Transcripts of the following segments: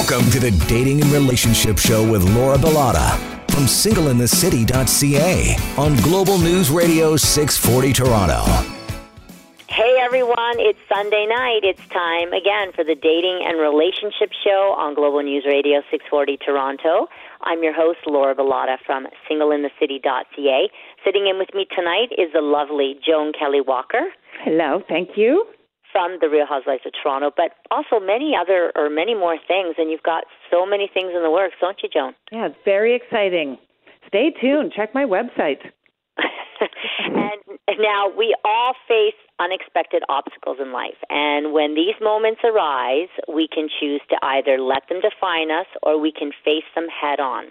Welcome to the Dating and Relationship Show with Laura Bilotta from singleinthecity.ca on Global News Radio 640 Toronto. Hey everyone, it's Sunday night. It's time again for the Dating and Relationship Show on Global News Radio 640 Toronto. I'm your host, Laura Bilotta from singleinthecity.ca. Sitting in with me tonight is the lovely Joan Kelley Walker. Hello, thank you from the Real Housewives of Toronto, but also many other or many more things. And you've got so many things in the works, don't you, Joan? Yeah, it's very exciting. Stay tuned. Check my website. and now we all face unexpected obstacles in life. And when these moments arise, we can choose to either let them define us or we can face them head on.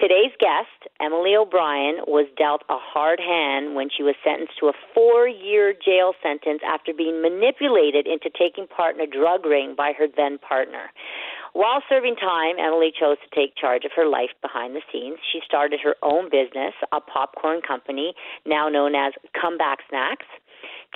Today's guest, Emily O'Brien, was dealt a hard hand when she was sentenced to a four year jail sentence after being manipulated into taking part in a drug ring by her then partner. While serving time, Emily chose to take charge of her life behind the scenes. She started her own business, a popcorn company now known as Comeback Snacks.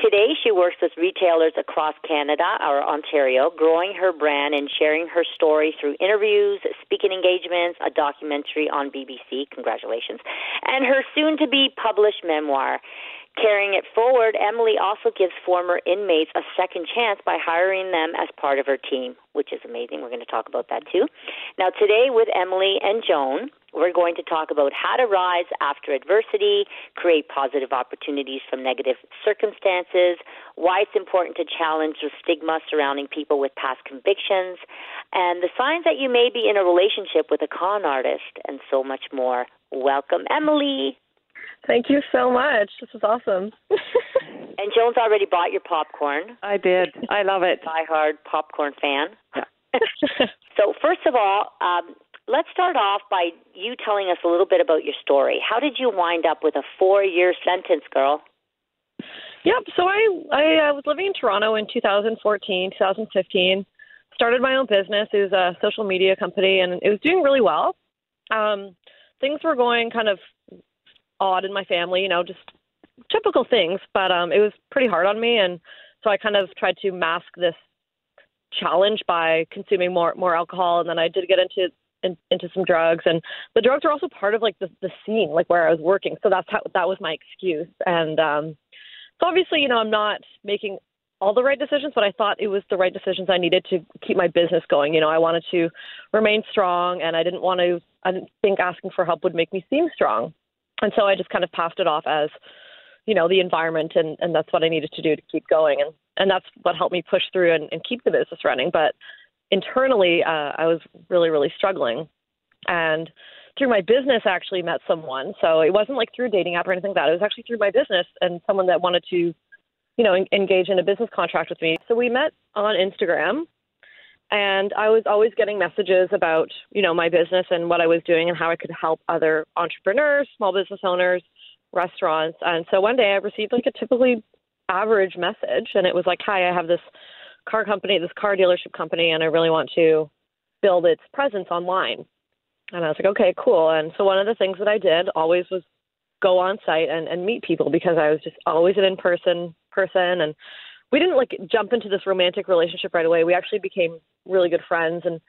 Today, she works with retailers across Canada or Ontario, growing her brand and sharing her story through interviews, speaking engagements, a documentary on BBC, congratulations, and her soon to be published memoir. Carrying it forward, Emily also gives former inmates a second chance by hiring them as part of her team, which is amazing. We're going to talk about that too. Now, today with Emily and Joan, we're going to talk about how to rise after adversity, create positive opportunities from negative circumstances, why it's important to challenge the stigma surrounding people with past convictions, and the signs that you may be in a relationship with a con artist, and so much more. Welcome, Emily. Thank you so much. This is awesome. and Joan's already bought your popcorn. I did. I love it. Die hard popcorn fan. Yeah. so first of all, um, let's start off by you telling us a little bit about your story. How did you wind up with a four-year sentence, girl? Yep. So I I uh, was living in Toronto in 2014, 2015. Started my own business. It was a social media company, and it was doing really well. Um, things were going kind of odd in my family, you know, just typical things. But um, it was pretty hard on me, and so I kind of tried to mask this challenge by consuming more more alcohol, and then I did get into in, into some drugs, and the drugs were also part of like the the scene, like where I was working. So that's how that was my excuse, and um, so obviously, you know, I'm not making all the right decisions, but I thought it was the right decisions I needed to keep my business going. You know, I wanted to remain strong, and I didn't want to. I didn't think asking for help would make me seem strong. And so I just kind of passed it off as, you know, the environment and, and that's what I needed to do to keep going. And, and that's what helped me push through and, and keep the business running. But internally, uh, I was really, really struggling. And through my business, I actually met someone. So it wasn't like through a dating app or anything like that. It was actually through my business and someone that wanted to, you know, en- engage in a business contract with me. So we met on Instagram and I was always getting messages about, you know, my business and what I was doing and how I could help other entrepreneurs, small business owners, restaurants. And so one day I received like a typically average message and it was like, "Hi, I have this car company, this car dealership company and I really want to build its presence online." And I was like, "Okay, cool." And so one of the things that I did always was go on site and, and meet people because I was just always an in-person person and we didn't like jump into this romantic relationship right away. We actually became really good friends and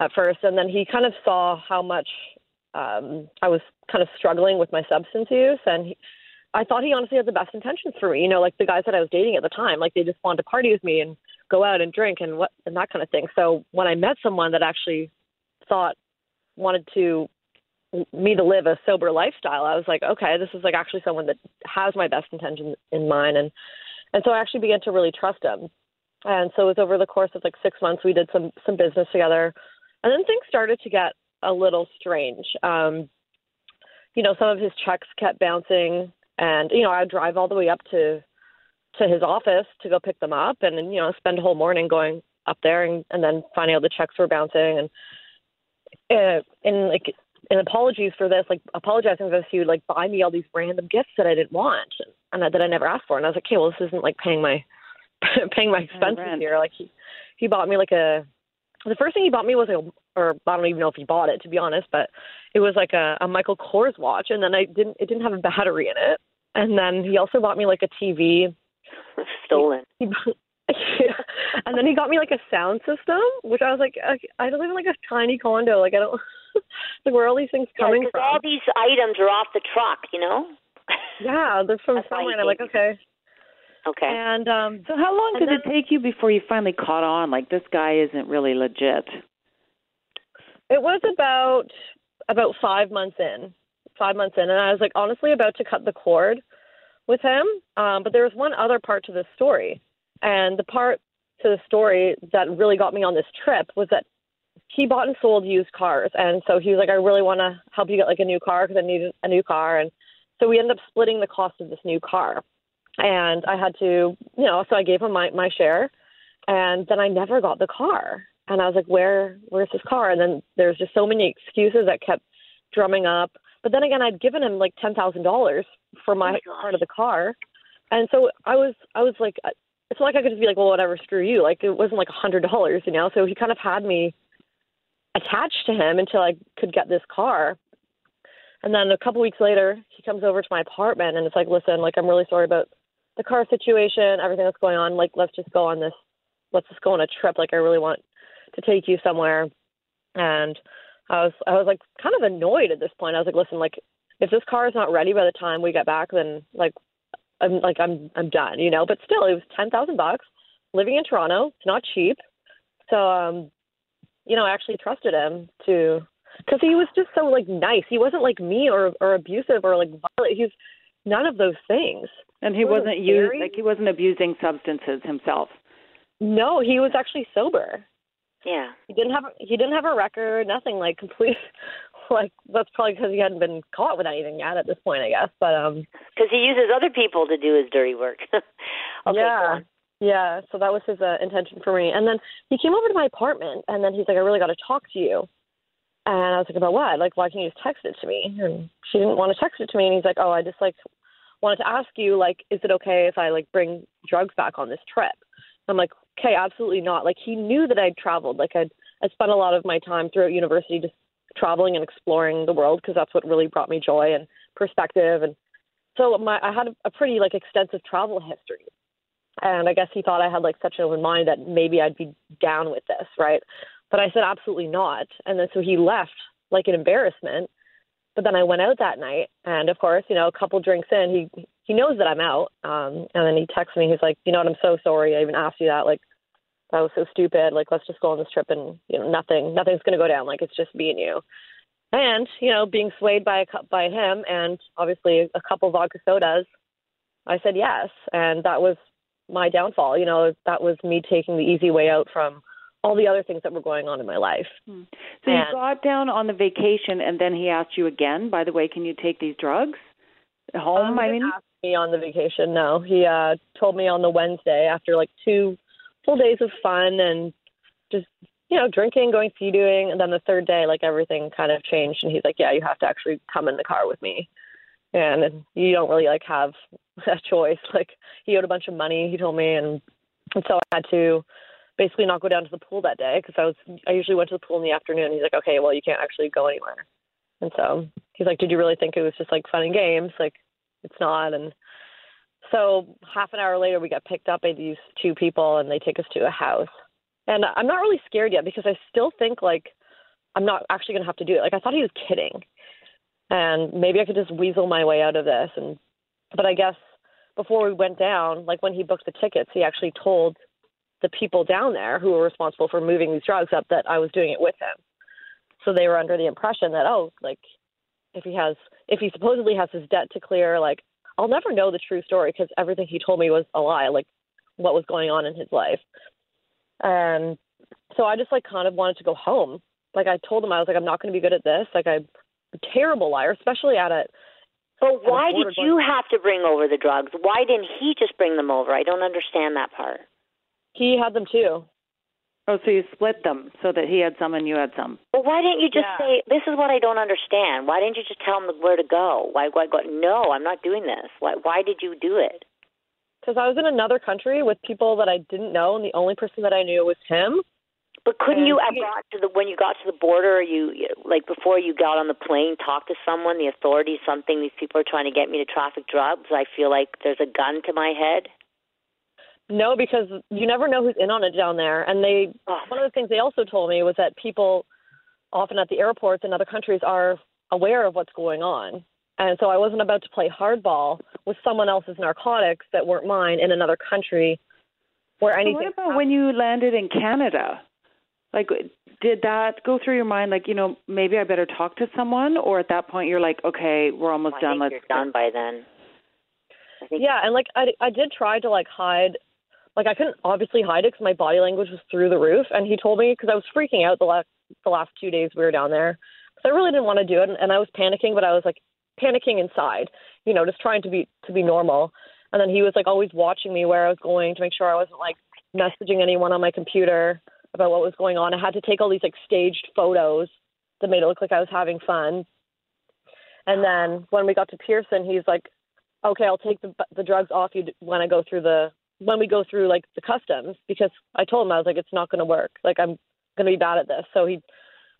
at first and then he kind of saw how much um I was kind of struggling with my substance use and he, I thought he honestly had the best intentions for me. You know, like the guys that I was dating at the time, like they just wanted to party with me and go out and drink and what and that kind of thing. So when I met someone that actually thought wanted to me to live a sober lifestyle, I was like, okay, this is like actually someone that has my best intentions in mind and and so I actually began to really trust him. And so it was over the course of like six months we did some some business together, and then things started to get a little strange. Um, you know, some of his checks kept bouncing, and you know I'd drive all the way up to to his office to go pick them up, and then you know spend a whole morning going up there, and, and then finding out the checks were bouncing, and uh, and like and apologies for this, like apologizing for this, he would like buy me all these random gifts that I didn't want and that, that I never asked for. And I was like, okay, well, this isn't like paying my paying my expenses here. Like he he bought me like a the first thing he bought me was a or I don't even know if he bought it to be honest, but it was like a, a Michael Kors watch, and then I didn't it didn't have a battery in it, and then he also bought me like a TV. Stolen. He, yeah. And then he got me like a sound system, which I was like, I live in like a tiny condo. Like I don't like where are all these things coming yeah, from? All these items are off the truck, you know. yeah, they're from That's somewhere, and I'm like, okay. Okay. And um So how long and did it take you before you finally caught on? Like this guy isn't really legit. It was about about five months in, five months in, and I was like honestly about to cut the cord with him. Um, but there was one other part to this story, and the part to the story that really got me on this trip was that he bought and sold used cars, and so he was like, "I really want to help you get like a new car because I needed a new car," and so we ended up splitting the cost of this new car, and I had to, you know, so I gave him my my share, and then I never got the car and I was like, "Where, where's his car?" And then there's just so many excuses that kept drumming up. But then again, I'd given him like ten thousand dollars for my, oh my part of the car, and so I was, I was like, uh, it's not like I could just be like, "Well, whatever, screw you." Like it wasn't like a hundred dollars, you know. So he kind of had me attached to him until I could get this car. And then a couple weeks later, he comes over to my apartment and it's like, "Listen, like I'm really sorry about the car situation, everything that's going on. Like let's just go on this, let's just go on a trip. Like I really want." to take you somewhere and I was I was like kind of annoyed at this point. I was like, listen, like if this car is not ready by the time we get back, then like I'm like I'm I'm done, you know. But still, it was ten thousand bucks. Living in Toronto, it's not cheap. So um, you know, I actually trusted him to because he was just so like nice. He wasn't like me or or abusive or like violent. He's none of those things. And he Wasn't wasn't using like he wasn't abusing substances himself. No, he was actually sober. Yeah. He didn't have he didn't have a record, nothing like complete. Like that's probably because he hadn't been caught with anything yet at this point, I guess. But um, Because he uses other people to do his dirty work. okay, yeah, yeah. So that was his uh, intention for me. And then he came over to my apartment, and then he's like, "I really got to talk to you." And I was like, "About what? Like, why can't you just text it to me?" And she didn't want to text it to me, and he's like, "Oh, I just like wanted to ask you, like, is it okay if I like bring drugs back on this trip?" I'm like, "Okay, absolutely not." Like he knew that I'd traveled. Like I'd I spent a lot of my time throughout university just traveling and exploring the world because that's what really brought me joy and perspective and so my I had a pretty like extensive travel history. And I guess he thought I had like such an open mind that maybe I'd be down with this, right? But I said absolutely not. And then so he left like an embarrassment. But then I went out that night and of course, you know, a couple drinks in, he he knows that I'm out. Um and then he texts me, he's like, You know what, I'm so sorry I even asked you that, like that was so stupid. Like, let's just go on this trip and you know nothing, nothing's gonna go down. Like it's just me and you. And you know, being swayed by a by him and obviously a couple vodka sodas, I said yes, and that was my downfall. You know, that was me taking the easy way out from all the other things that were going on in my life. So you got down on the vacation, and then he asked you again. By the way, can you take these drugs home? Um, I he mean, me on the vacation. No, he uh told me on the Wednesday after like two full days of fun and just you know drinking, going ski doing, and then the third day like everything kind of changed, and he's like, yeah, you have to actually come in the car with me, and you don't really like have a choice. Like he owed a bunch of money, he told me, and and so I had to basically not go down to the pool that day because I was I usually went to the pool in the afternoon. He's like, okay, well you can't actually go anywhere, and so he's like, did you really think it was just like fun and games? Like it's not, and so half an hour later we got picked up by these two people and they take us to a house, and I'm not really scared yet because I still think like I'm not actually gonna have to do it. Like I thought he was kidding, and maybe I could just weasel my way out of this, and but I guess before we went down, like when he booked the tickets, he actually told the people down there who were responsible for moving these drugs up that I was doing it with him. So they were under the impression that oh, like if he has if he supposedly has his debt to clear, like I'll never know the true story because everything he told me was a lie, like what was going on in his life. And so I just like kind of wanted to go home. Like I told him I was like I'm not going to be good at this. Like I'm a terrible liar, especially at it. But why did you have to bring over the drugs? Why didn't he just bring them over? I don't understand that part. he had them too. Oh, so you split them so that he had some and you had some. Well, why didn't you just Yeah. say, "This is what I don't understand"? Why didn't you just tell him where to go? Why? Why go? No, I'm not doing this. Why? Why did you do it? Because I was in another country with people that I didn't know, and the only person that I knew was him. But couldn't And you have he- got to the when you got to the border? You you- like before you got on the plane, talk to someone, the authorities, something. These people are trying to get me to traffic drugs. I feel like there's a gun to my head. No, because you never know who's in on it down there. And they, one of the things they also told me was that people, often at the airports in other countries, are aware of what's going on. And so I wasn't about to play hardball with someone else's narcotics that weren't mine in another country where anything. So what about when you landed in Canada? Like, did that go through your mind? Like, you know, maybe I better talk to someone, or at that point you're like, okay, we're almost I done. think Let's you're done by then. I think Yeah, and like I, I did try to like hide, like I couldn't obviously hide it because my body language was through the roof. And he told me because I was freaking out the last the last two days we were down there, because I really didn't want to do it, and, and I was panicking, but I was like panicking inside, you know, just trying to be to be normal. And then he was like always watching me where I was going to make sure I wasn't like messaging anyone on my computer about what was going on. I had to take all these like staged photos that made it look like I was having fun. And then when we got to Pearson, he's like, "Okay, I'll take the the drugs off you when I go through the when we go through like the customs because I told him I was like it's not going to work. Like I'm going to be bad at this." So he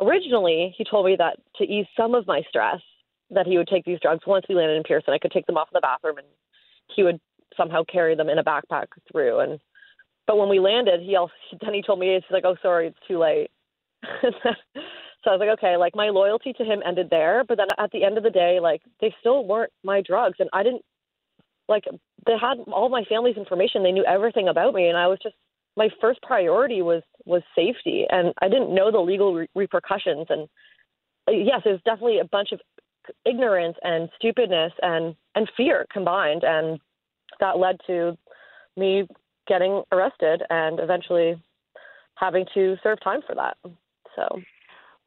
originally he told me that to ease some of my stress that he would take these drugs once we landed in Pearson. I could take them off in the bathroom and he would somehow carry them in a backpack through and but when we landed, he also then he told me he's like, "Oh, sorry, it's too late." so I was like, "Okay." Like my loyalty to him ended there, but then at the end of the day, like they still weren't my drugs, and I didn't like they had all my family's information. They knew everything about me, and I was just my first priority was was safety, and I didn't know the legal re- repercussions. And uh, yes, it was definitely a bunch of ignorance and stupidness and and fear combined, and that led to me getting arrested and eventually having to serve time for that. So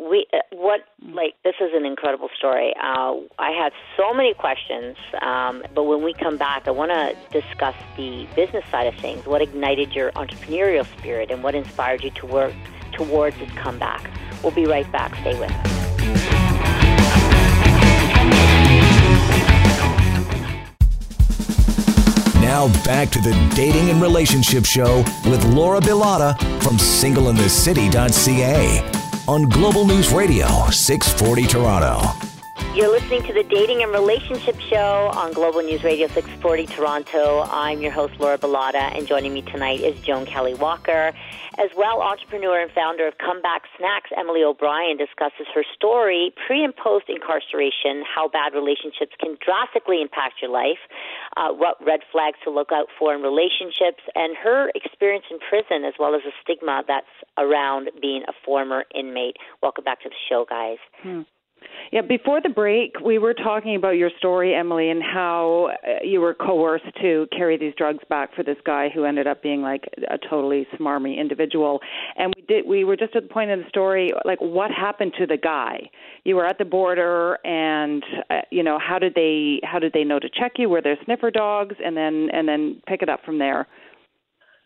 we uh, what like this is an incredible story. Uh, I have so many questions, um, but when we come back, I want to discuss the business side of things. What ignited your entrepreneurial spirit, and what inspired you to work towards this comeback? We'll be right back. Stay with us. Now back to the Dating and Relationship Show with Laura Bilotta from singleinthecity.ca on Global News Radio 640 Toronto. You're listening to the Dating and Relationship Show on Global News Radio 640 Toronto. I'm your host, Laura Bilotta, and joining me tonight is Joan Kelley Walker. As well, entrepreneur and founder of Comeback Snacks, Emily O'Brien discusses her story, pre and post incarceration, how bad relationships can drastically impact your life, uh, what red flags to look out for in relationships, and her experience in prison, as well as the stigma that's around being a former inmate. Welcome back to the show, guys. Hmm. Yeah, before the break, we were talking about your story, Emily, and how uh, you were coerced to carry these drugs back for this guy who ended up being like a totally smarmy individual. And we did we were just at the point in the story like what happened to the guy? You were at the border and uh, you know, how did they how did they know to check you? Were there sniffer dogs and then and then pick it up from there?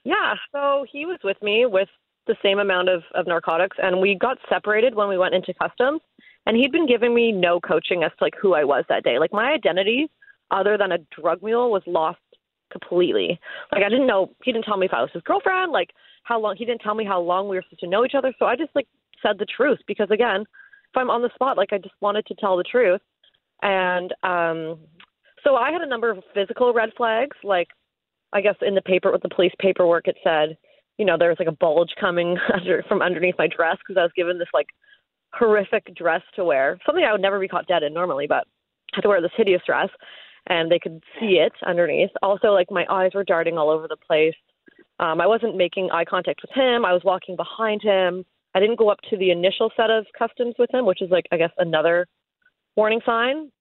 yeah, so he was with me with the same amount of, of narcotics and we got separated when we went into customs and he'd been giving me no coaching as to like who I was that day. Like my identity, other than a drug mule, was lost completely. Like I didn't know. He didn't tell me if I was his girlfriend. Like how long. He didn't tell me how long we were supposed to know each other. So I just like said the truth because again, if I'm on the spot, like I just wanted to tell the truth. And um, so I had a number of physical red flags. Like I guess in the paper with the police paperwork, it said, you know, there was like a bulge coming under from underneath my dress because I was given this like horrific dress to wear, something I would never be caught dead in normally, but I had to wear this hideous dress and they could see it underneath. Also, like my eyes were darting all over the place. Um, I wasn't making eye contact with him. I was walking behind him. I didn't go up to the initial set of customs with him, which is like, I guess, another warning sign.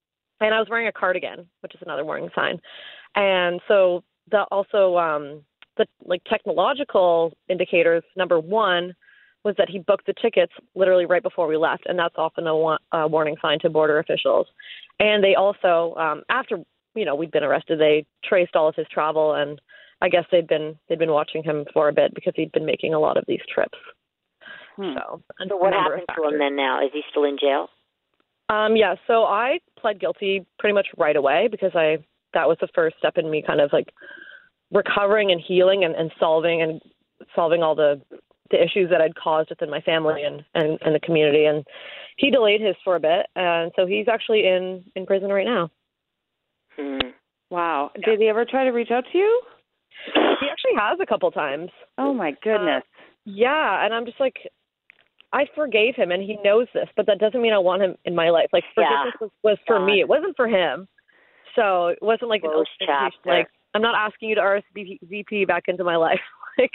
And I was wearing a cardigan, which is another warning sign. And so the also um, the like technological indicators. Number one was that he booked the tickets literally right before we left, and that's often a, wa- a warning sign to border officials. And they also, um, after you know we'd been arrested, they traced all of his travel, and I guess they'd been they'd been watching him for a bit because he'd been making a lot of these trips. Hmm. So, a So what happened to him then now? Is he still in jail? Um, yeah, so I pled guilty pretty much right away because I that was the first step in me kind of like recovering and healing and, and solving and solving all the the issues that I'd caused within my family and, and, and the community and he delayed his for a bit and so he's actually in, in prison right now. Hmm. Wow. Did he ever try to reach out to you? He actually actually has a couple times. Oh my goodness. Uh, yeah, and I'm just like, I forgave him, and he knows this, but that doesn't mean I want him in my life. Like forgiveness yeah. was, was for God. me; it wasn't for him. So it wasn't like Close an chapter. Like I'm not asking you to RSVP back into my life. like,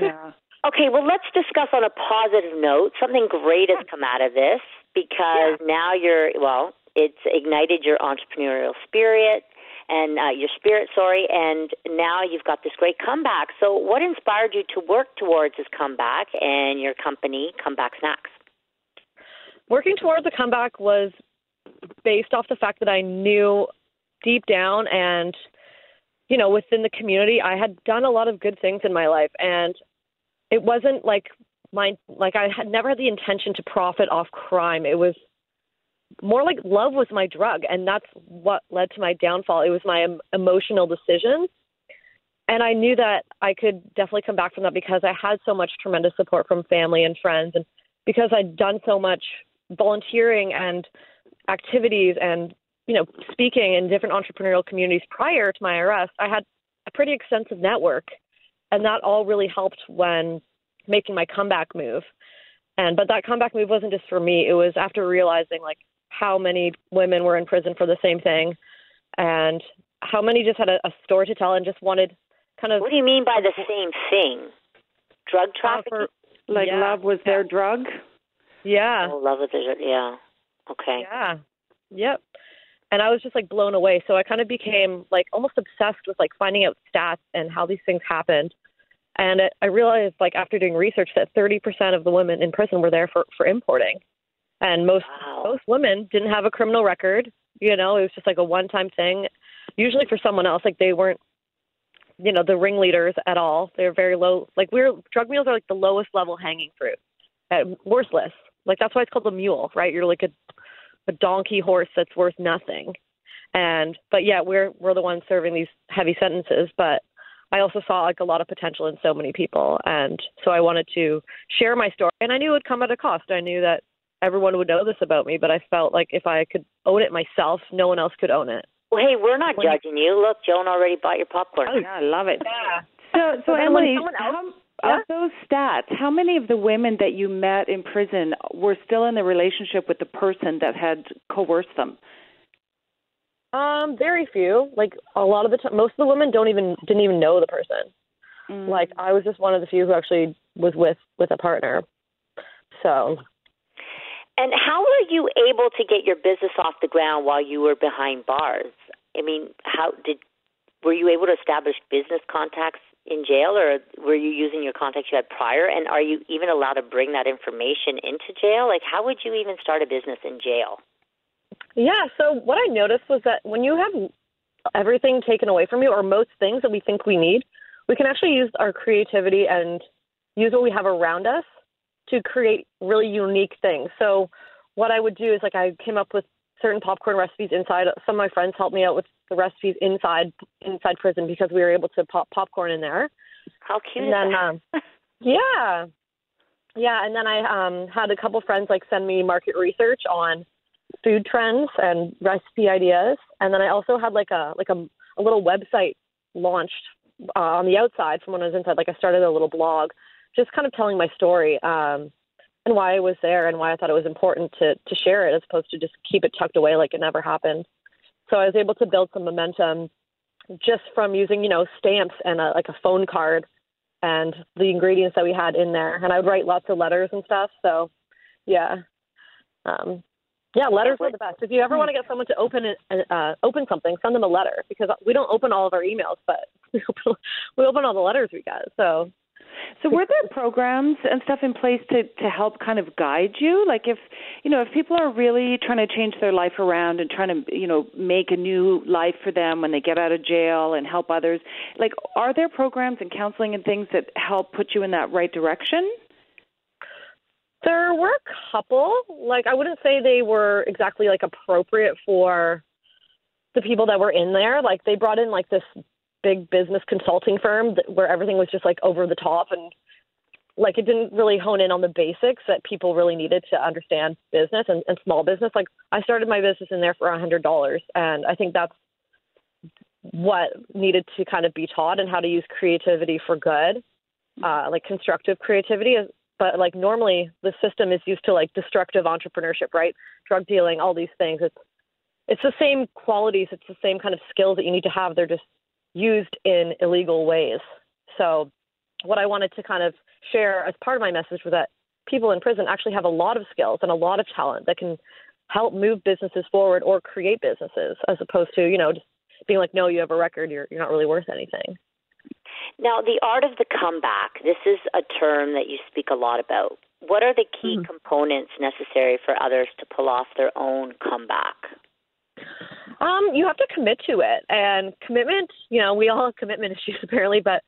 yeah. Okay, well, let's discuss on a positive note. Something great has come out of this because yeah. now you're well. It's ignited your entrepreneurial spirit and uh, your spirit, sorry, and now you've got this great comeback. So, what inspired you to work towards this comeback and your company, Comeback Snacks? Working towards a comeback was based off the fact that I knew deep down and you know within the community I had done a lot of good things in my life and it wasn't like my like I had never had the intention to profit off crime. It was more like love was my drug, and that's what led to my downfall. It was my em- emotional decisions, and I knew that I could definitely come back from that because I had so much tremendous support from family and friends, and because I'd done so much volunteering and activities and you know speaking in different entrepreneurial communities prior to my arrest. I had a pretty extensive network, and that all really helped when making my comeback move. And but that comeback move wasn't just for me. It was after realizing like how many women were in prison for the same thing and how many just had a, a story to tell and just wanted kind of What do you mean by the same thing? Drug trafficking? For, like yeah. love was their drug? Yeah. Oh, love was their yeah. Okay. Yeah. Yep. And I was just like blown away. So I kind of became like almost obsessed with like finding out stats and how these things happened. And I realized like after doing research that 30% of the women in prison were there for for importing and most wow. most women didn't have a criminal record. You know, it was just like a one time thing. Usually for someone else, like they weren't, you know, the ringleaders at all. They're very low. Like we're drug mules are like the lowest level hanging fruit, uh, worthless. Like that's why it's called a mule, right? You're like a a donkey horse that's worth nothing. And but yeah, we're we're the ones serving these heavy sentences, but I also saw like a lot of potential in so many people and so I wanted to share my story and I knew it would come at a cost. I knew that everyone would know this about me, but I felt like if I could own it myself, no one else could own it. Well, hey, we're not judging you, you. Look, Joan already bought your popcorn. Oh, yeah, I love it. Yeah. So, so Emily, else, how, yeah? of those stats, how many of the women that you met in prison were still in the relationship with the person that had coerced them? Um, very few. Like a lot of the time, most of the women don't even didn't even know the person. Mm. Like I was just one of the few who actually was with with a partner. So and how were you able to get your business off the ground while you were behind bars? I mean, how did were you able to establish business contacts in jail, or were you using your contacts you had prior? And are you even allowed to bring that information into jail? Like, how would you even start a business in jail? Yeah. So what I noticed was that when you have everything taken away from you, or most things that we think we need, we can actually use our creativity and use what we have around us to create really unique things. So what I would do is like I came up with certain popcorn recipes inside. Some of my friends helped me out with the recipes inside inside prison because we were able to pop popcorn in there. How cute and then, um, yeah, yeah, and then I um, had a couple friends like send me market research on food trends and recipe ideas, and then I also had like a like a, a little website launched uh, on the outside from when I was inside. Like I started a little blog just kind of telling my story um, and why I was there and why I thought it was important to to share it as opposed to just keep it tucked away like it never happened. So I was able to build some momentum just from using you know stamps and a, like a phone card and the ingredients that we had in there. And I would write lots of letters and stuff. So yeah. Um, yeah, letters are the best. If you ever want to get someone to open it, uh, open something, send them a letter because we don't open all of our emails, but we open, we open all the letters we get. So so were there programs and stuff in place to to help kind of guide you? Like if you know if people are really trying to change their life around and trying to you know make a new life for them when they get out of jail and help others, like are there programs and counseling and things that help put you in that right direction? There were a couple. Like I wouldn't say they were exactly like appropriate for the people that were in there. Like they brought in like this big business consulting firm that, where everything was just like over the top and like it didn't really hone in on the basics that people really needed to understand business and, and small business. Like I started my business in there for a hundred dollars, and I think that's what needed to kind of be taught and how to use creativity for good, uh, like constructive creativity. But like normally, the system is used to like destructive entrepreneurship, right? Drug dealing, all these things. It's it's the same qualities. It's the same kind of skills that you need to have. They're just used in illegal ways. So, what I wanted to kind of share as part of my message was that people in prison actually have a lot of skills and a lot of talent that can help move businesses forward or create businesses, as opposed to you know just being like, no, you have a record, you're you're not really worth anything. Now, the art of the comeback. This is a term that you speak a lot about. What are the key mm-hmm. components necessary for others to pull off their own comeback? Um, you have to commit to it, and commitment. You know, we all have commitment issues apparently, but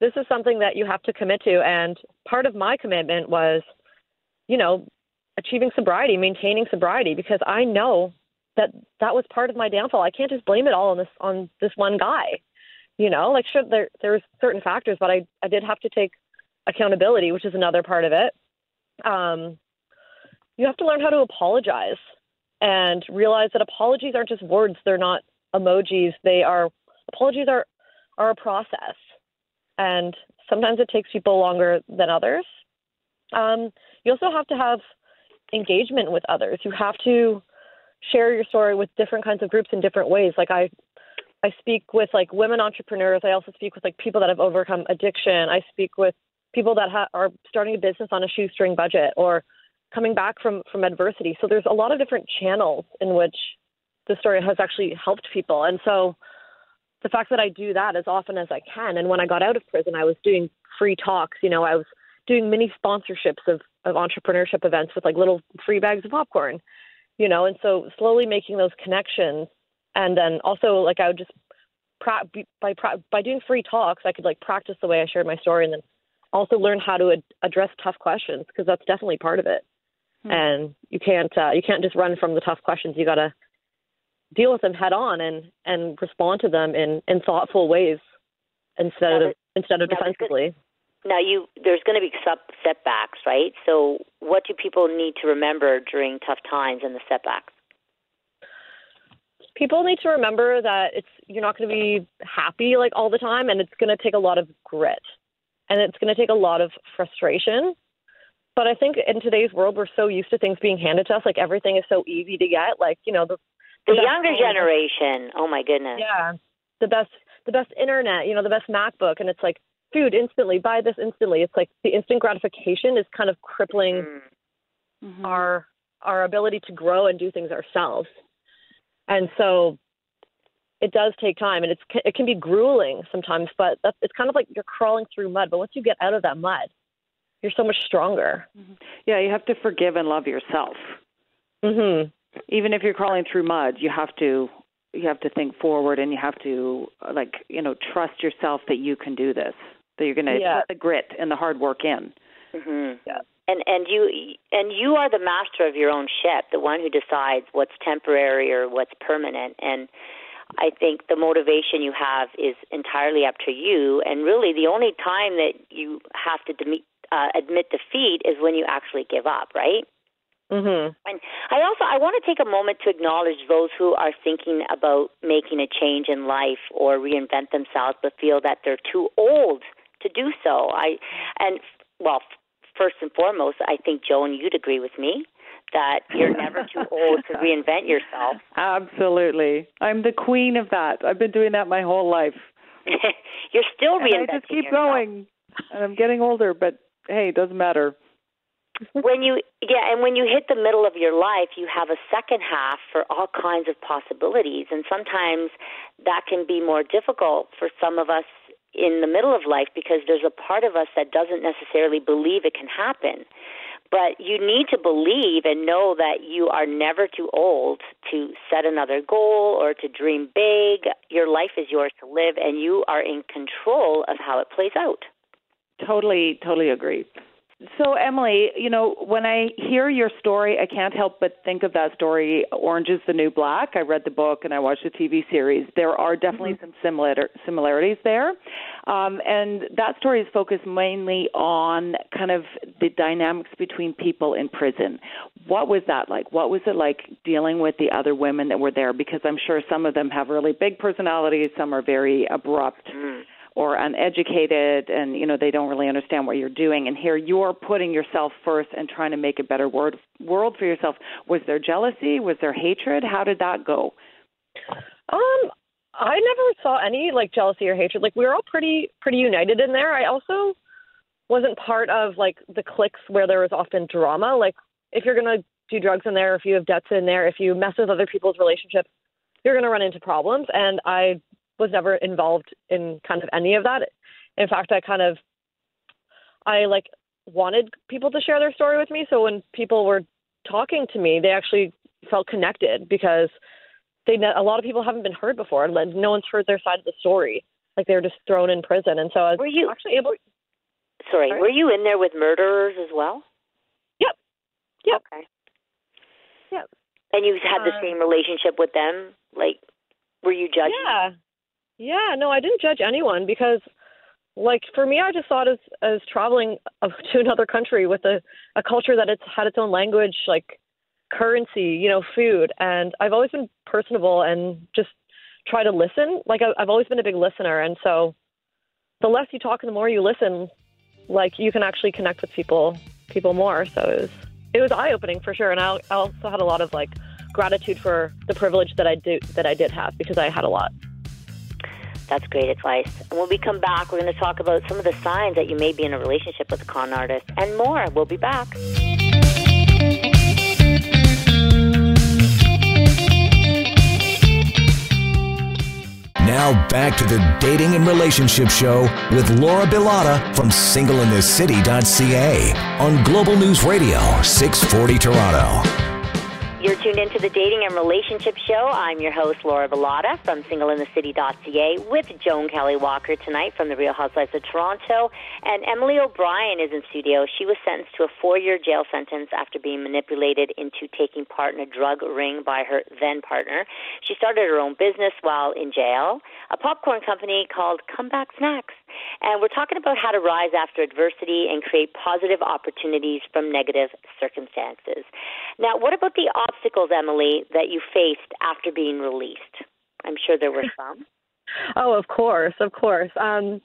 this is something that you have to commit to. And part of my commitment was, you know, achieving sobriety, maintaining sobriety, because I know that that was part of my downfall. I can't just blame it all on this on this one guy. You know, like sure there there was certain factors, but I I did have to take accountability, which is another part of it. Um, you have to learn how to apologize and realize that apologies aren't just words; they're not emojis. They are apologies are are a process, and sometimes it takes people longer than others. Um, you also have to have engagement with others. You have to share your story with different kinds of groups in different ways. Like I I speak with like women entrepreneurs. I also speak with like people that have overcome addiction. I speak with people that ha- are starting a business on a shoestring budget or coming back from from adversity. So there's a lot of different channels in which the story has actually helped people. And so the fact that I do that as often as I can. And when I got out of prison, I was doing free talks. You know, I was doing mini sponsorships of of entrepreneurship events with like little free bags of popcorn you know, and so slowly making those connections, and then also like I would just pra- by by doing free talks, I could like practice the way I shared my story, and then also learn how to ad- address tough questions because that's definitely part of it. Hmm. And you can't uh, you can't just run from the tough questions. You got to deal with them head on and and respond to them in in thoughtful ways instead of instead of defensively. Now, you there's going to be setbacks, right? So, what do people need to remember during tough times and the setbacks? People need to remember that it's you're not going to be happy like all the time, and it's going to take a lot of grit, and it's going to take a lot of frustration. But I think in today's world, we're so used to things being handed to us, like everything is so easy to get. Like you know, the the, the younger generation. Oh my goodness. Yeah, the best the best internet. You know, the best MacBook, and it's like food instantly, buy this instantly. It's like the instant gratification is kind of crippling mm-hmm. mm-hmm. our our ability to grow and do things ourselves. And so it does take time and it's it can be grueling sometimes, but that's, it's kind of like you're crawling through mud, but once you get out of that mud, you're so much stronger. Mm-hmm. Yeah, you have to forgive and love yourself. Mhm. Even if you're crawling through mud, you have to you have to think forward and you have to like, you know, trust yourself that you can do this that you're going to yeah. put the grit and the hard work in. Mm-hmm. Yeah. And and you and you are the master of your own ship, the one who decides what's temporary or what's permanent. And I think the motivation you have is entirely up to you. And really, the only time that you have to de- uh, admit defeat is when you actually give up, right? Mm-hmm. And I also I want to take a moment to acknowledge those who are thinking about making a change in life or reinvent themselves, but feel that they're too old to do so. I and well, first and foremost, I think Joan, you'd agree with me that you're never too old to reinvent yourself. Absolutely, I'm the queen of that. I've been doing that my whole life. you're still reinventing. And I just keep yourself. going, and I'm getting older, but hey, it doesn't matter. when you yeah, and when you hit the middle of your life, you have a second half for all kinds of possibilities, and sometimes that can be more difficult for some of us in the middle of life because there's a part of us that doesn't necessarily believe it can happen. But you need to believe and know that you are never too old to set another goal or to dream big. Your life is yours to live, and you are in control of how it plays out. Totally, totally agree. So, Emily, you know, when I hear your story, I can't help but think of that story, Orange is the New Black. I read the book and I watched the TV series. There are definitely mm-hmm. some similar, similarities there. Um, and that story is focused mainly on kind of the dynamics between people in prison. What was that like? What was it like dealing with the other women that were there? Because I'm sure some of them have really big personalities, some are very abrupt. Mm or uneducated and you know they don't really understand what you're doing. And here you're putting yourself first and trying to make a better world world for yourself. Was there jealousy? Was there hatred? How did that go? Um i never saw any like jealousy or hatred. Like we were all pretty pretty united in there. I also wasn't part of like the cliques where there was often drama. Like if you're going to do drugs in there if you have debts in there if you mess with other people's relationships you're going to run into problems. And i was never involved in kind of any of that. In fact, I kind of I like wanted people to share their story with me. So when people were talking to me, they actually felt connected because they a lot of people haven't been heard before. No one's heard their side of the story. Like they were just thrown in prison, and so I was were you actually able. Sorry, sorry, were you in there with murderers as well? Yep. Yep. Okay. Yep. And you had the uh, same relationship with them, like were you judging? Yeah. Yeah, no, I didn't judge anyone because like for me I just thought as as traveling uh, to another country with a a culture that it's had its own language, like currency, you know, food, and I've always been personable and just try to listen. Like I, I've always been a big listener, and so the less you talk and the more you listen, like you can actually connect with people people more. So it was it was eye opening for sure, and I, I also had a lot of like gratitude for the privilege that I do that I did have because I had a lot. That's great advice. And when we come back, we're going to talk about some of the signs that you may be in a relationship with a con artist and more. We'll be back. Now back to the Dating and Relationship Show with Laura Bilotta from singleinthecity.ca on Global News Radio 640 Toronto. You're tuned into the Dating and Relationship Show. I'm your host, Laura Bilotta from singleinthecity.ca with Joan Kelley Walker tonight from the Real Housewives of Toronto. And Emily O'Brien is in studio. She was sentenced to a four year jail sentence after being manipulated into taking part in a drug ring by her then partner. She started her own business while in jail, a popcorn company called Comeback Snacks. And we're talking about how to rise after adversity and create positive opportunities from negative circumstances. Now, what about the obstacles, Emily, that you faced after being released? I'm sure there were some. oh, of course, of course. Um,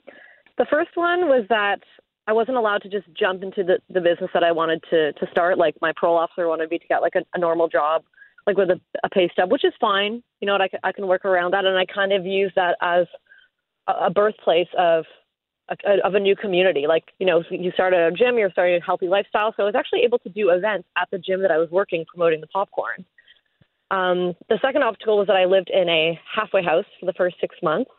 the first one was that I wasn't allowed to just jump into the, the business that I wanted to to start. Like my parole officer wanted me to get like a, a normal job, like with a, a pay stub, which is fine. You know, what, I, I can work around that, and I kind of use that as a birthplace of of a new community. Like, you know, you started a gym, you're starting a healthy lifestyle. So I was actually able to do events at the gym that I was working promoting the popcorn. Um, the second obstacle was that I lived in a halfway house for the first six months.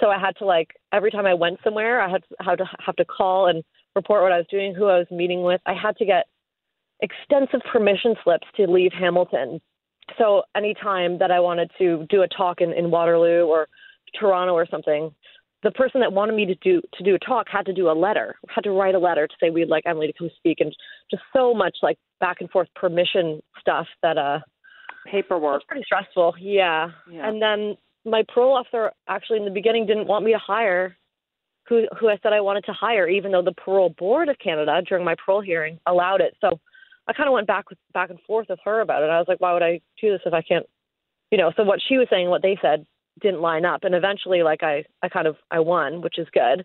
So I had to like every time I went somewhere, I had had to have to call and report what I was doing, who I was meeting with. I had to get extensive permission slips to leave Hamilton. So anytime that I wanted to do a talk in, in Waterloo or Toronto or something, the person that wanted me to do to do a talk had to do a letter, had to write a letter to say we'd like Emily to come speak, and just so much like back and forth permission stuff that uh paperwork was pretty stressful. Yeah. yeah. And then my parole officer actually in the beginning didn't want me to hire who who I said I wanted to hire, even though the parole board of Canada during my parole hearing allowed it. So I kind of went back back and forth with her about it. I was like, why would I do this if I can't, you know? So what she was saying, what they said, didn't line up and eventually like I I kind of I won, which is good.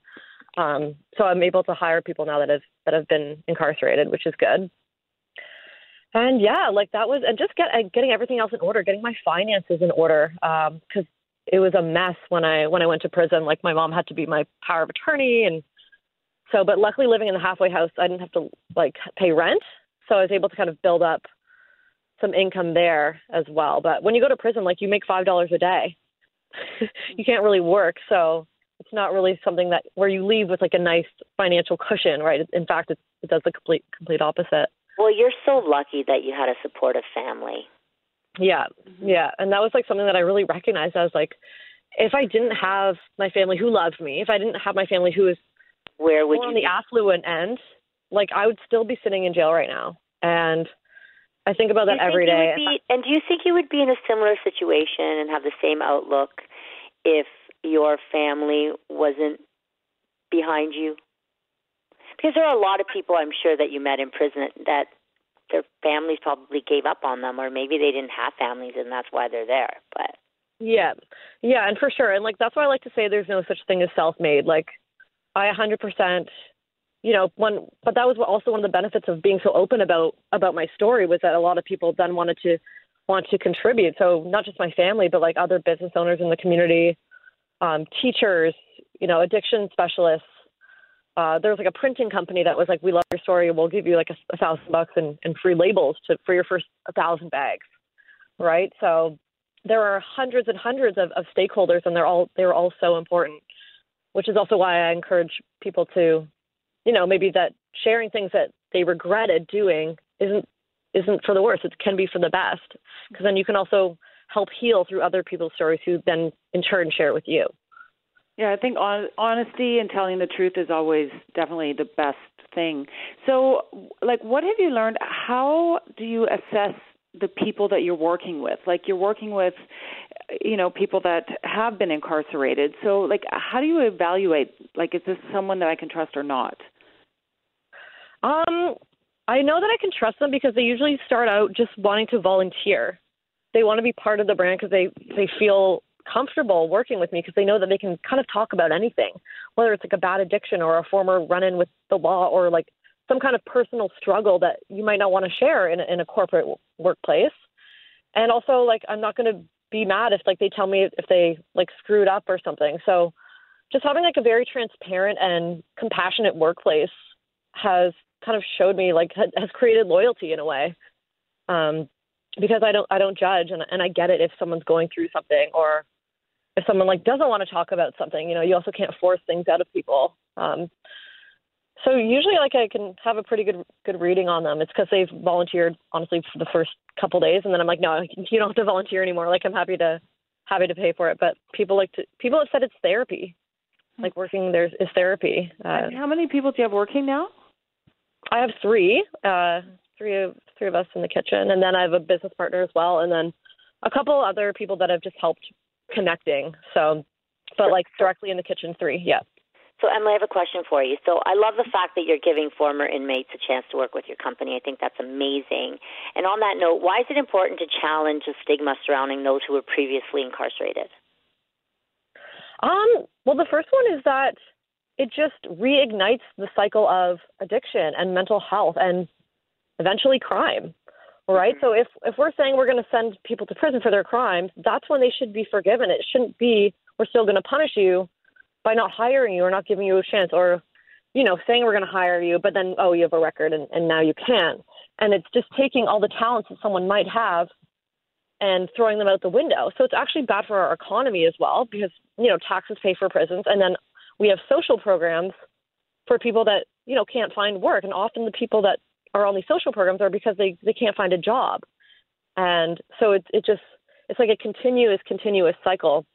Um so I'm able to hire people now that have that have been incarcerated, which is good. And yeah, like that was and just get getting everything else in order, getting my finances in order um cuz it was a mess when I when I went to prison. Like my mom had to be my power of attorney and so but luckily living in the halfway house, I didn't have to like pay rent. So I was able to kind of build up some income there as well. But when you go to prison, like you make five dollars a day you can't really work. So it's not really something that where you leave with like a nice financial cushion, right? In fact, it, it does the complete complete opposite. Well, you're so lucky that you had a supportive family. Yeah, mm-hmm. yeah, and that was like something that I really recognized I was like, if I didn't have my family who loved me, if I didn't have my family who was where would on you the affluent end, like I would still be sitting in jail right now. And I think about that every day. Be, and do you think you would be in a similar situation and have the same outlook if your family wasn't behind you? Because there are a lot of people I'm sure that you met in prison that their families probably gave up on them, or maybe they didn't have families and that's why they're there. But yeah, yeah, and for sure, and like that's why I like to say there's no such thing as self-made. Like I 100%, you know, one, but that was also one of the benefits of being so open about about my story was that a lot of people then wanted to want to contribute. So not just my family, but like other business owners in the community, um, teachers, you know, addiction specialists. Uh, there was like a printing company that was like, "We love your story. We'll give you like a, a thousand bucks and, and free labels to for your first a thousand bags." Right. So there are hundreds and hundreds of, of stakeholders, and they're all they're all so important. Which is also why I encourage people to, you know, maybe that sharing things that they regretted doing isn't isn't for the worst. It can be for the best, because then you can also help heal through other people's stories, who then in turn share it with you. Yeah, I think on, honesty and telling the truth is always definitely the best thing. So, like, what have you learned? How do you assess the people that you're working with? Like, you're working with, you know, people that have been incarcerated. So, like, how do you evaluate? Like, is this someone that I can trust or not? Um, I know that I can trust them because they usually start out just wanting to volunteer. They want to be part of the brand because they they feel comfortable working with me because they know that they can kind of talk about anything, whether it's like a bad addiction or a former run in with the law or like some kind of personal struggle that you might not want to share in in a corporate workplace. And also, like, I'm not going to be mad if like they tell me if they like screwed up or something. So, just having like a very transparent and compassionate workplace has kind of showed me like has created loyalty in a way. Um, because I don't I don't judge and and I get it if someone's going through something or if someone like doesn't want to talk about something, you know, you also can't force things out of people. Um, so usually, like I can have a pretty good good reading on them. It's because they've volunteered honestly for the first couple days, and then I'm like, no, you don't have to volunteer anymore. Like I'm happy to happy to pay for it. But people like to people have said it's therapy. Like working there is therapy. Uh, how many people do you have working now? I have three, uh, three of three of us in the kitchen, and then I have a business partner as well, and then a couple other people that have just helped connecting. So, but like directly in the kitchen, three. Yeah. So, Emily, I have a question for you. So, I love the fact that you're giving former inmates a chance to work with your company. I think that's amazing. And on that note, why is it important to challenge the stigma surrounding those who were previously incarcerated? Um, well, the first one is that it just reignites the cycle of addiction and mental health and eventually crime right? Mm-hmm. So if if we're saying we're going to send people to prison for their crimes, that's when they should be forgiven. It shouldn't be we're still going to punish you by not hiring you or not giving you a chance or you know saying we're going to hire you but then oh you have a record and, and now you can't and it's just taking all the talents that someone might have and throwing them out the window so it's actually bad for our economy as well because you know taxes pay for prisons and then we have social programs for people that you know can't find work and often the people that are on these social programs are because they they can't find a job, and so it it just it's like a continuous continuous cycle.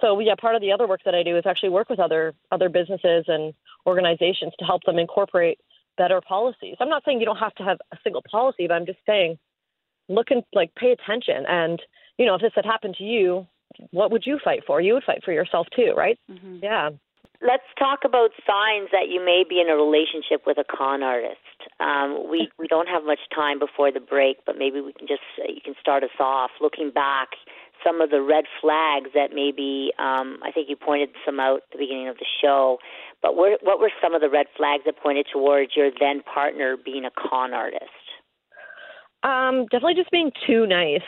So yeah, part of the other work that I do is actually work with other other businesses and organizations to help them incorporate better policies. I'm not saying you don't have to have a single policy, but I'm just saying look and like pay attention and you know if this had happened to you what would you fight for you would fight for yourself too right mm-hmm. yeah let's talk about signs that you may be in a relationship with a con artist. Um, we we don't have much time before the break, but maybe we can just uh, you can start us off looking back some of the red flags that maybe um, I think you pointed some out at the beginning of the show. But were, what were some of the red flags that pointed towards your then partner being a con artist? Um, definitely just being too nice.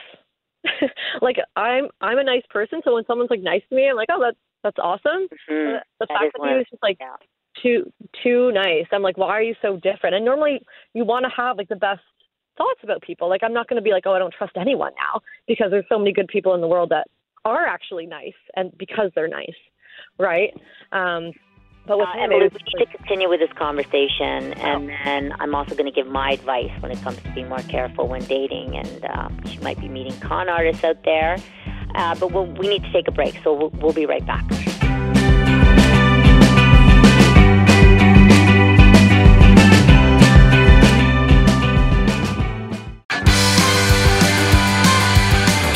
like I'm I'm a nice person, so when someone's like nice to me, I'm like, oh, that's that's awesome. Mm-hmm. The, fact that he was just like yeah. too too nice. I'm like, why are you so different? And normally you want to have like the best thoughts about people. Like I'm not going to be like, oh, I don't trust anyone now because there's so many good people in the world that are actually nice and because they're nice, right? Um, but with uh, we need to continue with this conversation, and then I'm also going to give my advice when it comes to being more careful when dating. And uh, she might be meeting con artists out there, uh, but we'll, we need to take a break, so we'll, we'll be right back.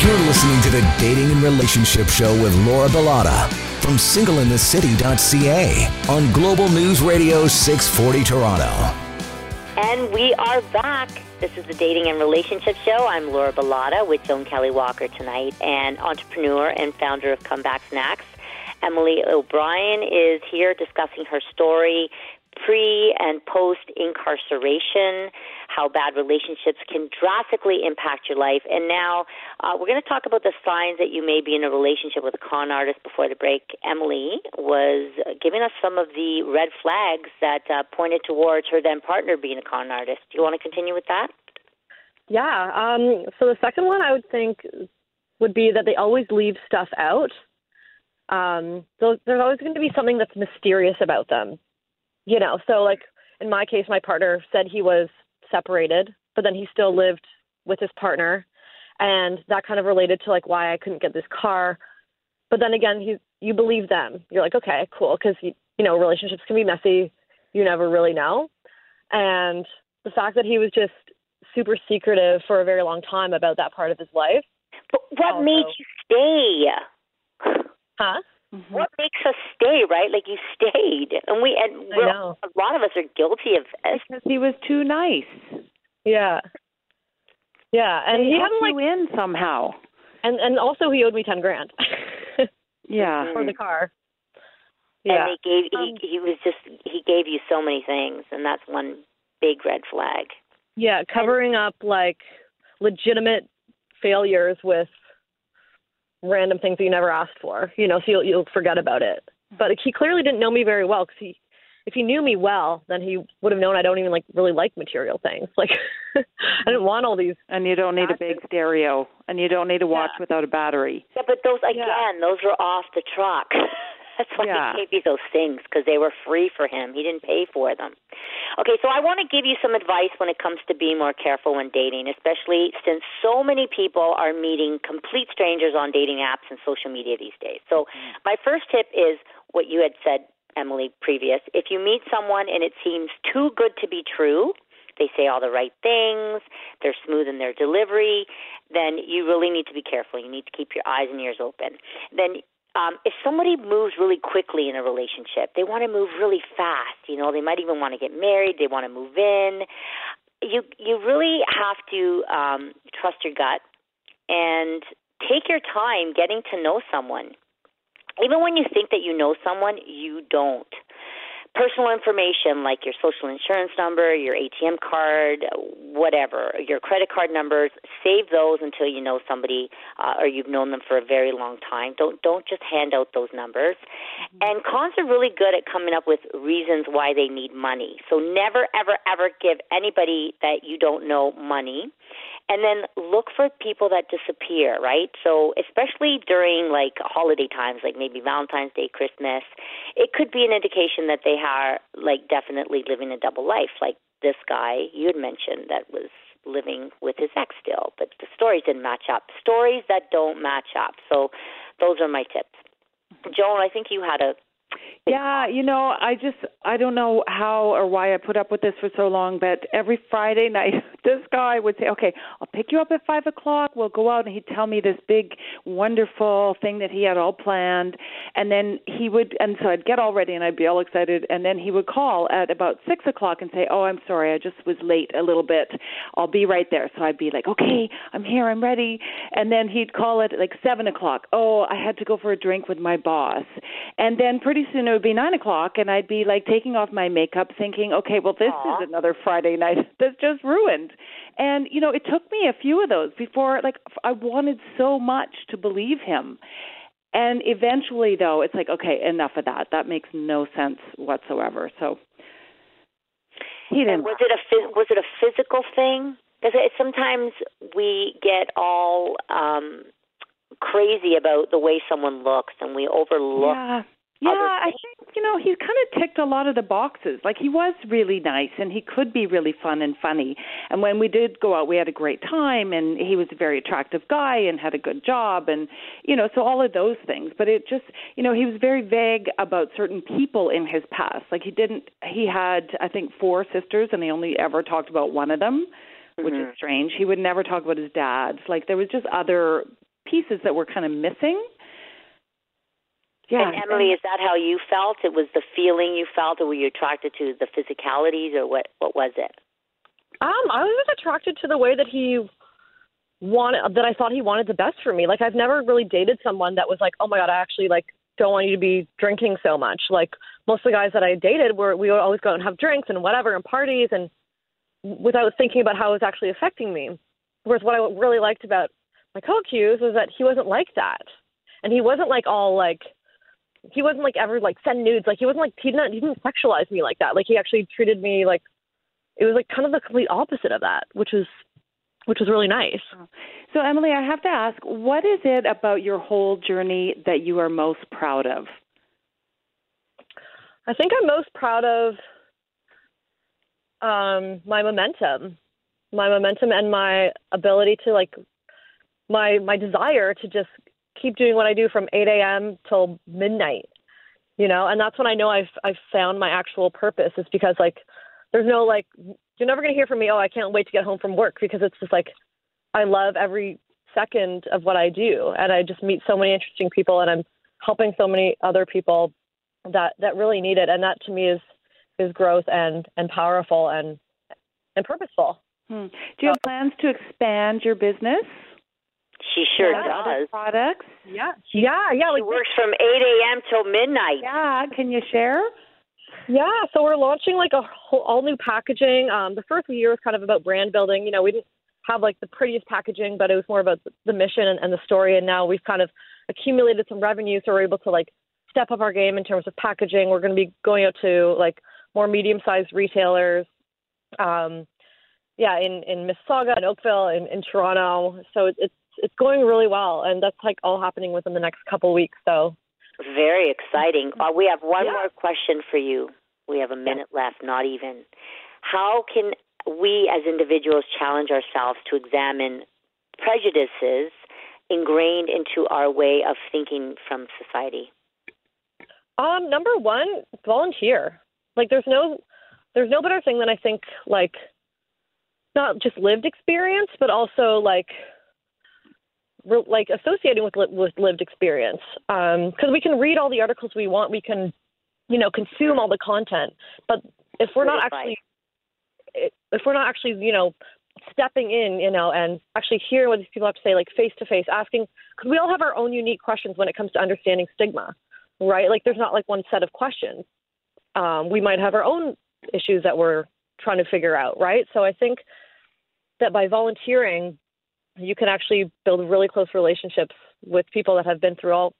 You're listening to the Dating and Relationship Show with Laura Bilotta from singleinthecity.ca on Global News Radio 640 Toronto. And we are back. This is the Dating and Relationship Show. I'm Laura Bilotta with Joan Kelley Walker tonight, and entrepreneur and founder of Comeback Snacks. Emily O'Brien is here discussing her story pre and post incarceration, how bad relationships can drastically impact your life. And now uh, we're going to talk about the signs that you may be in a relationship with a con artist. Before the break, Emily was giving us some of the red flags that uh, pointed towards her then partner being a con artist. Do you want to continue with that? Yeah. Um, so the second one I would think would be that they always leave stuff out. Um, so there's always going to be something that's mysterious about them you know, so like in my case, my partner said he was separated, but then he still lived with his partner, and that kind of related to like why I couldn't get this car. But then again, you you believe them. You're like, okay, cool, because you, you know relationships can be messy. You never really know, and the fact that he was just super secretive for a very long time about that part of his life. But what also, made you stay? Huh? Mm-hmm. What makes us stay, right? Like you stayed, and we and a lot of us are guilty of this. Because he was too nice. Yeah, yeah, and he, he had like, you in somehow. And and also he owed me ten grand. yeah, for the car. Yeah, and he gave um, he he was just he gave you so many things, and that's one big red flag. Yeah, covering and, up like legitimate failures with random things that you never asked for, you know, so you'll, you'll forget about it. But he clearly didn't know me very well because he, if he knew me well, then he would have known I don't even like really like material things. Like I didn't want all these. And you don't need a big stereo, and you don't need a watch yeah. without a battery. Yeah, but those again, yeah. those were off the truck. That's why yeah. he gave you those things because they were free for him. He didn't pay for them. Okay, so I want to give you some advice when it comes to being more careful when dating, especially since so many people are meeting complete strangers on dating apps and social media these days. So, mm. my first tip is what you had said, Emily, previous. If you meet someone and it seems too good to be true, they say all the right things, they're smooth in their delivery, then you really need to be careful. You need to keep your eyes and ears open. Then um, if somebody moves really quickly in a relationship, they want to move really fast. You know, they might even want to get married. They want to move in. You you really have to um, trust your gut and take your time getting to know someone. Even when you think that you know someone, you don't personal information like your social insurance number, your ATM card, whatever, your credit card numbers, save those until you know somebody uh, or you've known them for a very long time. Don't don't just hand out those numbers. Mm-hmm. And cons are really good at coming up with reasons why they need money. So never ever ever give anybody that you don't know money and then look for people that disappear, right? So, especially during like holiday times, like maybe Valentine's Day, Christmas, it could be an indication that they are like definitely living a double life, like this guy you had mentioned that was living with his ex still, but the stories didn't match up. Stories that don't match up. So, those are my tips. Joan, I think you had a yeah, you know, I just I don't know how or why I put up with this for so long, but every Friday night this guy would say, Okay, I'll pick you up at five o'clock, we'll go out and he'd tell me this big wonderful thing that he had all planned and then he would and so I'd get all ready and I'd be all excited and then he would call at about six o'clock and say, Oh, I'm sorry, I just was late a little bit. I'll be right there. So I'd be like, Okay, I'm here, I'm ready and then he'd call at like seven o'clock. Oh, I had to go for a drink with my boss. And then pretty soon it would be nine o'clock, and I'd be like taking off my makeup, thinking, okay, well, this Aww. is another Friday night that's just ruined. And you know, it took me a few of those before, like, I wanted so much to believe him. And eventually, though, it's like, okay, enough of that. That makes no sense whatsoever. So he didn't. And was it a was it a physical thing? Because sometimes we get all um crazy about the way someone looks, and we overlook. Yeah yeah, I think you know he kind of ticked a lot of the boxes. Like he was really nice, and he could be really fun and funny. And when we did go out, we had a great time, and he was a very attractive guy and had a good job, and you know, so all of those things. But it just, you know, he was very vague about certain people in his past. Like he didn't. He had, I think, four sisters, and he only ever talked about one of them, which mm-hmm. is strange. He would never talk about his dad's. Like there was just other pieces that were kind of missing. Yeah. And Emily, is that how you felt? It was the feeling you felt, or were you attracted to the physicalities, or what? What was it? Um, I was attracted to the way that he wanted that I thought he wanted the best for me. Like I've never really dated someone that was like, "Oh my god, I actually like don't want you to be drinking so much." Like most of the guys that I dated were we would always go and have drinks and whatever and parties and without thinking about how it was actually affecting me. Whereas what I really liked about my co-accused was that he wasn't like that. And he wasn't like all like he wasn't like ever like send nudes. Like he wasn't like he didn't he didn't sexualize me like that. Like he actually treated me like it was like kind of the complete opposite of that, which was which was really nice. So Emily, I have to ask, what is it about your whole journey that you are most proud of? I think I'm most proud of um my momentum. My momentum and my ability to like my my desire to just keep doing what I do from 8 a.m. till midnight, you know, and that's when I know I've I've found my actual purpose. Is because like there's no like you're never gonna hear from me. Oh, I can't wait to get home from work because it's just like I love every second of what I do, and I just meet so many interesting people, and I'm helping so many other people that that really need it, and that to me is is growth and and powerful and and purposeful. Hmm. Do you have plans to expand your business? She sure yeah, does. Products. Yeah. Yeah. Yeah. She works from 8 a.m. till midnight. Yeah. Can you share? Yeah. So we're launching like a whole, all new packaging. Um, the first year was kind of about brand building. You know, we didn't have like the prettiest packaging, but it was more about the mission and, and the story. And now we've kind of accumulated some revenue, so we're able to like step up our game in terms of packaging. We're going to be going out to like more medium-sized retailers. Um, yeah, in in Mississauga and Oakville and in Toronto. So it, it's it's going really well, and that's like all happening within the next couple weeks. So very exciting. Uh, we have one Yeah. more question for you. We have a minute left, not even. How can we as individuals challenge ourselves to examine prejudices ingrained into our way of thinking from society? Um, number one, volunteer. Like, there's no, there's no better thing than I think like, not just lived experience, but also like, like associating with with lived experience. Because we can read all the articles we want, we can, you know, consume all the content. But if we're not actually, if we're not actually, you know, stepping in, you know, and actually hearing what these people have to say, like face to face, asking, because we all have our own unique questions when it comes to understanding stigma, right? Like there's not like one set of questions. Um, we might have our own issues that we're trying to figure out, right? So I think that by volunteering, you can actually build really close relationships with people that have been through all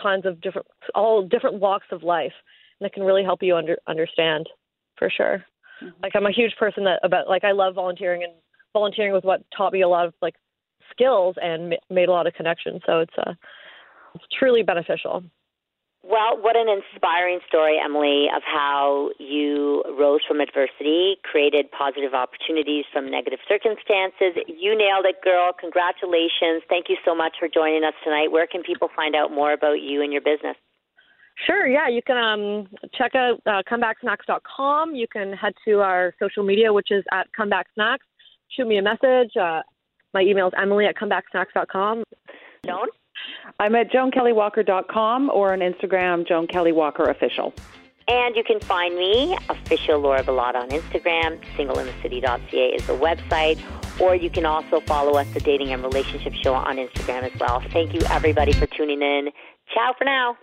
kinds of different, all different walks of life, and it can really help you under, understand, for sure. Like I'm a huge person that about like I love volunteering, and volunteering was what taught me a lot of like skills and ma- made a lot of connections. So it's uh, it's truly beneficial. Well, what an inspiring story, Emily, of how you rose from adversity, created positive opportunities from negative circumstances. You nailed it, girl. Congratulations. Thank you so much for joining us tonight. Where can people find out more about you and your business? Sure, yeah. You can um, check out uh, comebacksnacks.com. You can head to our social media, which is at comebacksnacks. Shoot me a message. Uh, my email is emily at comebacksnacks.com. Joan? I'm at joankelleywalker.com or on Instagram, Joan Kelley Walker Official. And you can find me, official Laura Bilotta on Instagram, singleinthecity.ca is the website, or you can also follow us, the Dating and Relationship Show, on Instagram as well. Thank you, everybody, for tuning in. Ciao for now.